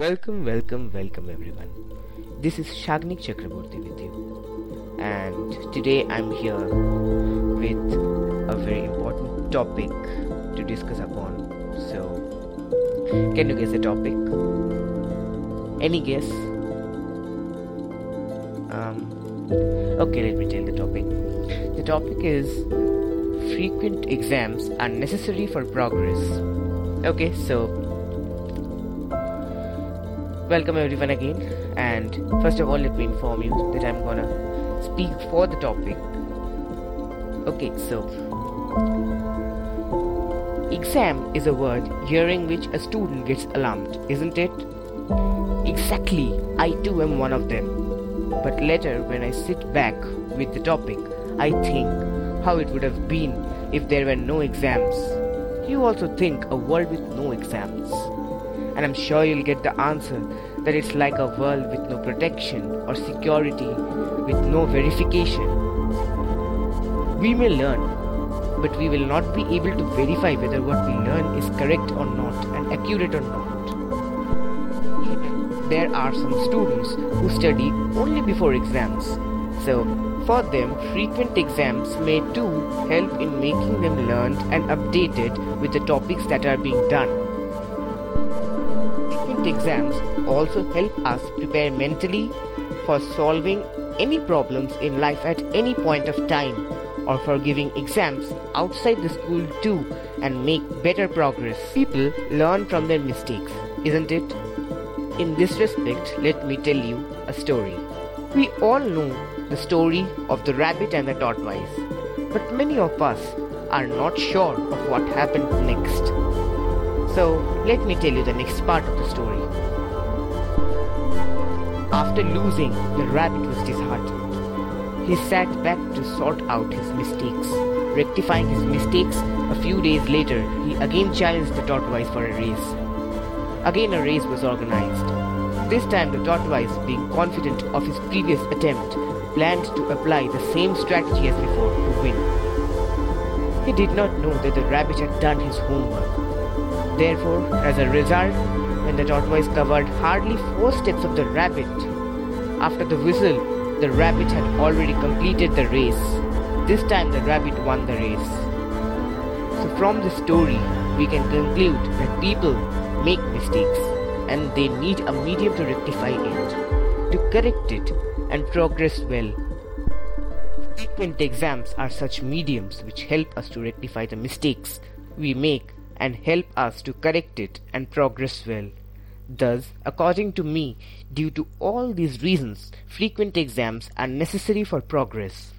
Welcome, welcome, welcome everyone. This is Sagnik Chakraborty with you. And today I'm here with a very important topic to discuss upon. So, can you guess the topic? Any guess? Um, okay, let me tell the topic. The topic is frequent exams are necessary for progress. Okay, so welcome everyone again. And first of all let me inform you that i'm gonna speak for the topic. Okay so exam is a word hearing which a student gets alarmed isn't it? Exactly i too am one of them. But later when i sit back with the topic i think how it would have been if there were no exams. You also think a world with no exams and I'm sure you'll get the answer that it's like a world with no protection or security, with no verification. We may learn, but we will not be able to verify whether what we learn is correct or not and accurate or not. There are some students who study only before exams, so for them, frequent exams may too help in making them learned and updated with the topics that are being done exams also help us prepare mentally for solving any problems in life at any point of time or for giving exams outside the school too and make better progress. People learn from their mistakes, isn't it? In this respect, let me tell you a story. We all know the story of the rabbit and the tortoise, but many of us are not sure of what happened next. So, let me tell you the next part of the story. After losing, the rabbit was disheartened. He sat back to sort out his mistakes. Rectifying his mistakes, a few days later, he again challenged the tortoise for a race. Again, a race was organized. This time, the tortoise, being confident of his previous attempt, planned to apply the same strategy as before to win. He did not know that the rabbit had done his homework. Therefore, as a result, when the tortoise covered hardly four steps of the rabbit, after the whistle, the rabbit had already completed the race. This time the rabbit won the race. So from this story, we can conclude that people make mistakes and they need a medium to rectify it, to correct it and progress well. Frequent exams are such mediums which help us to rectify the mistakes we make and help us to correct it and progress well. Thus, according to me, due to all these reasons, frequent exams are necessary for progress.